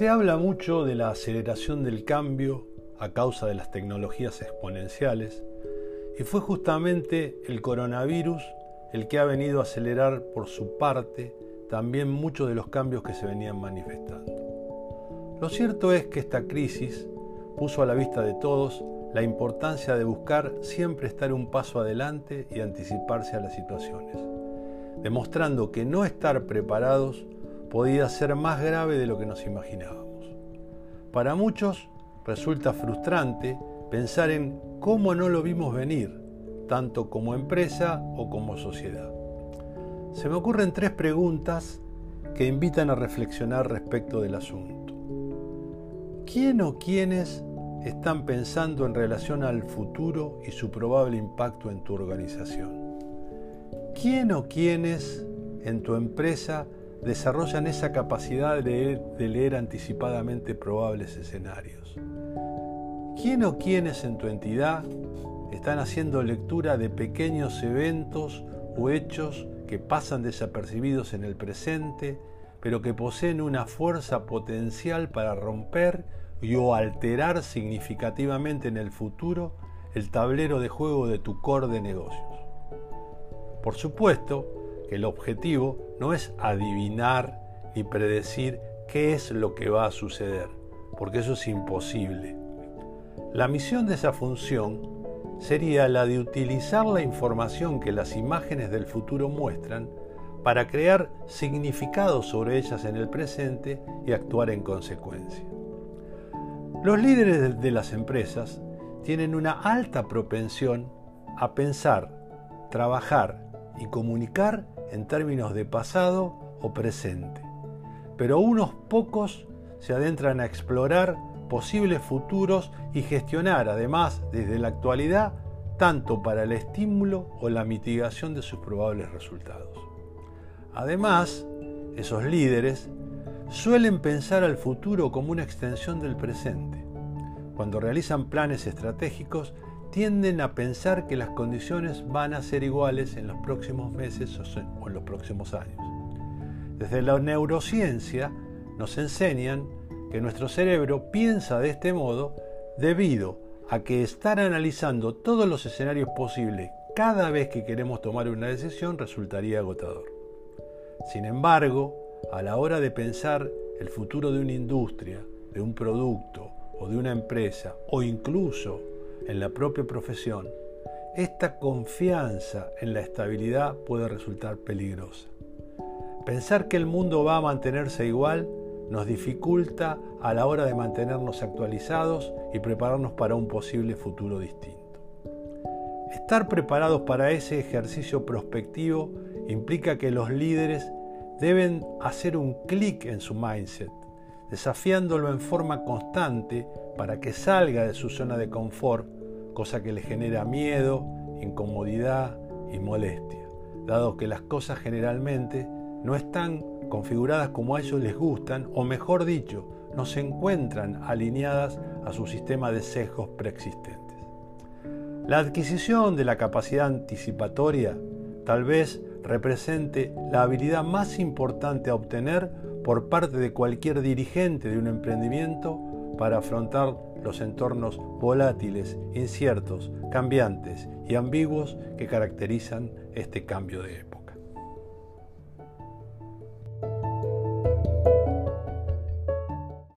Se habla mucho de la aceleración del cambio a causa de las tecnologías exponenciales y fue justamente el coronavirus el que ha venido a acelerar por su parte también muchos de los cambios que se venían manifestando. Lo cierto es que esta crisis puso a la vista de todos la importancia de buscar siempre estar un paso adelante y anticiparse a las situaciones, demostrando que no estar preparados podía ser más grave de lo que nos imaginábamos. Para muchos resulta frustrante pensar en cómo no lo vimos venir, tanto como empresa o como sociedad. Se me ocurren tres preguntas que invitan a reflexionar respecto del asunto. ¿Quién o quiénes están pensando en relación al futuro y su probable impacto en tu organización? ¿Quién o quiénes en tu empresa desarrollan esa capacidad de leer, anticipadamente probables escenarios? ¿Quién o quiénes en tu entidad están haciendo lectura de pequeños eventos o hechos que pasan desapercibidos en el presente, pero que poseen una fuerza potencial para romper y o alterar significativamente en el futuro el tablero de juego de tu core de negocios. Por supuesto que el objetivo no es adivinar ni predecir qué es lo que va a suceder, porque eso es imposible. La misión de esa función sería la de utilizar la información que las imágenes del futuro muestran para crear significados sobre ellas en el presente y actuar en consecuencia. Los líderes de las empresas tienen una alta propensión a pensar, trabajar y comunicar en términos de pasado o presente, pero unos pocos se adentran a explorar posibles futuros y gestionar además desde la actualidad tanto para el estímulo o la mitigación de sus probables resultados. Además, esos líderes suelen pensar al futuro como una extensión del presente. Cuando realizan planes estratégicos, tienden a pensar que las condiciones van a ser iguales en los próximos meses o en los próximos años. Desde la neurociencia nos enseñan que nuestro cerebro piensa de este modo debido a que estar analizando todos los escenarios posibles cada vez que queremos tomar una decisión resultaría agotador. Sin embargo, a la hora de pensar el futuro de una industria, de un producto o de una empresa o incluso en la propia profesión, esta confianza en la estabilidad puede resultar peligrosa. Pensar que el mundo va a mantenerse igual nos dificulta a la hora de mantenernos actualizados y prepararnos para un posible futuro distinto. Estar preparados para ese ejercicio prospectivo implica que los líderes deben hacer un clic en su mindset, desafiándolo en forma constante para que salga de su zona de confort, cosa que le genera miedo, incomodidad y molestia, dado que las cosas generalmente no están configuradas como a ellos les gustan, o mejor dicho, no se encuentran alineadas a su sistema de sesgos preexistentes. La adquisición de la capacidad anticipatoria tal vez represente la habilidad más importante a obtener por parte de cualquier dirigente de un emprendimiento para afrontar los entornos volátiles, inciertos, cambiantes y ambiguos que caracterizan este cambio de época.